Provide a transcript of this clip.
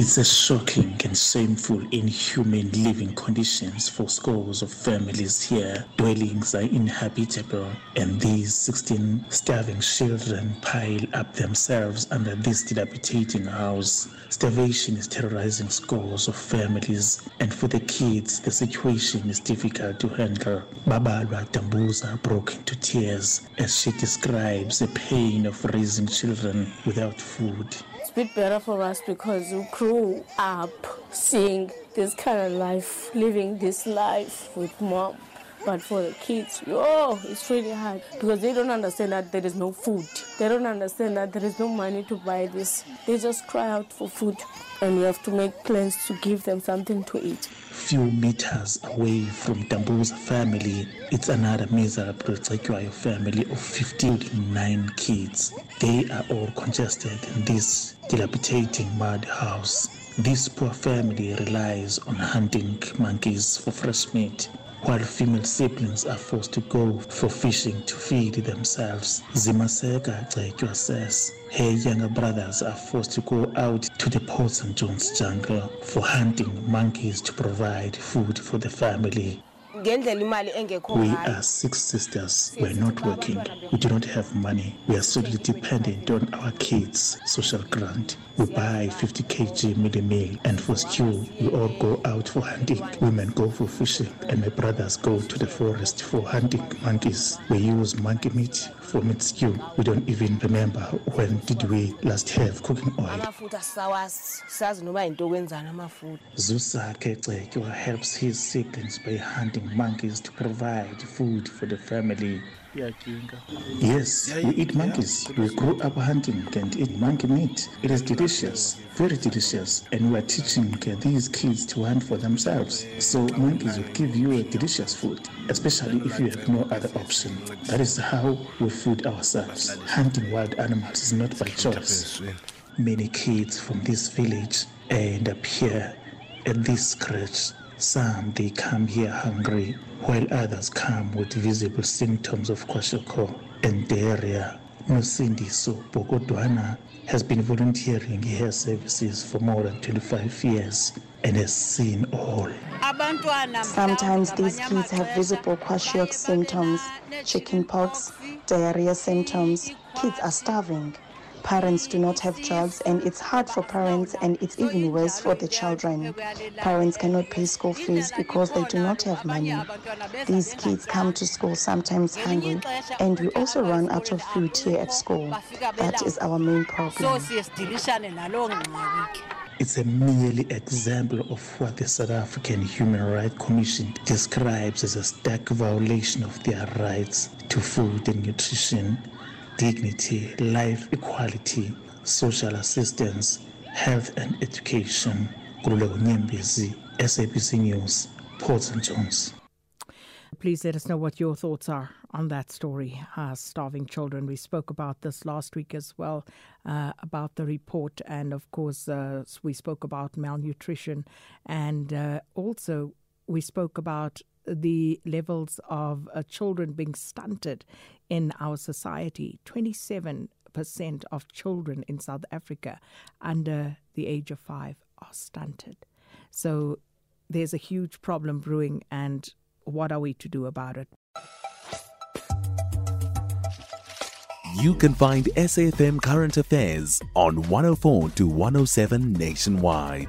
It's a shocking and shameful, inhuman living conditions for scores of families here. Dwellings are inhabitable, and these 16 starving children pile up themselves under this dilapidating house. Starvation is terrorizing scores of families, and for the kids, the situation is difficult to handle. Babalwa Tambuza broke into tears as she describes the pain of raising children without food. It's a bit better for us because we grew up seeing this kind of life, living this life with mom. But for the kids, oh, it's really hard because they don't understand that there is no food. They don't understand that there is no money to buy this. They just cry out for food, and we have to make plans to give them something to eat. Few meters away from Tambuza family, it's another miserable Tsekwayo family of 59 kids. They are all congested in this dilapidating mud house. This poor family relies on hunting monkeys for fresh meat while female siblings are forced to go for fishing to feed themselves. Zimaseka Tsekwa says her younger brothers are forced to go out to the Port St. John's jungle for hunting monkeys to provide food for the family. Ngendlela imali engekho We are six sisters. We're not working. We do not have money. We are solely dependent on our kids' social grant. We buy 50 kg mealie meal, and for stew, we all go out for hunting. Women go for fishing, and my brothers go to the forest for hunting monkeys. We use monkey meat for meat stew. We don't even remember when did we last have cooking oil. amafutha sisawazi sazi noba yinto okwenzani amafutha Zusake Tsekwa helps his siblings by hunting monkeys to provide food for the family. Yes, we eat monkeys. We grew up hunting and eat monkey meat. It is delicious, very delicious, and we are teaching these kids to hunt for themselves. So monkeys will give you a delicious food, especially if you have no other option. That is how we feed ourselves. Hunting wild animals is not by choice. Many kids from this village end up here at this scratch. Some they come here hungry, while others come with visible symptoms of kwashiorkor and diarrhea. Nosindiso Bogodwana has been volunteering her services for more than 25 years and has seen all. Sometimes these kids have visible kwashiorkor symptoms, chickenpox, diarrhea symptoms. Kids are starving. Parents do not have jobs, and it's hard for parents, and it's even worse for the children. Parents cannot pay school fees because they do not have money. These kids come to school sometimes hungry, and we also run out of food here at school. That is our main problem. It's a merely example of what the South African Human Rights Commission describes as a stark violation of their rights to food and nutrition, dignity, life equality, social assistance, health and education. Nkululeko News, Port. John's. Please let us know what your thoughts are on that story, uh, starving children. We spoke about this last week as well, uh, about the report, and of course, uh, we spoke about malnutrition, and uh, also we spoke about the levels of uh, children being stunted in our society. 27% of children in South Africa under the age of five are stunted. So there's a huge problem brewing, and what are we to do about it? You can find SAFM Current Affairs on 104 to 107 nationwide.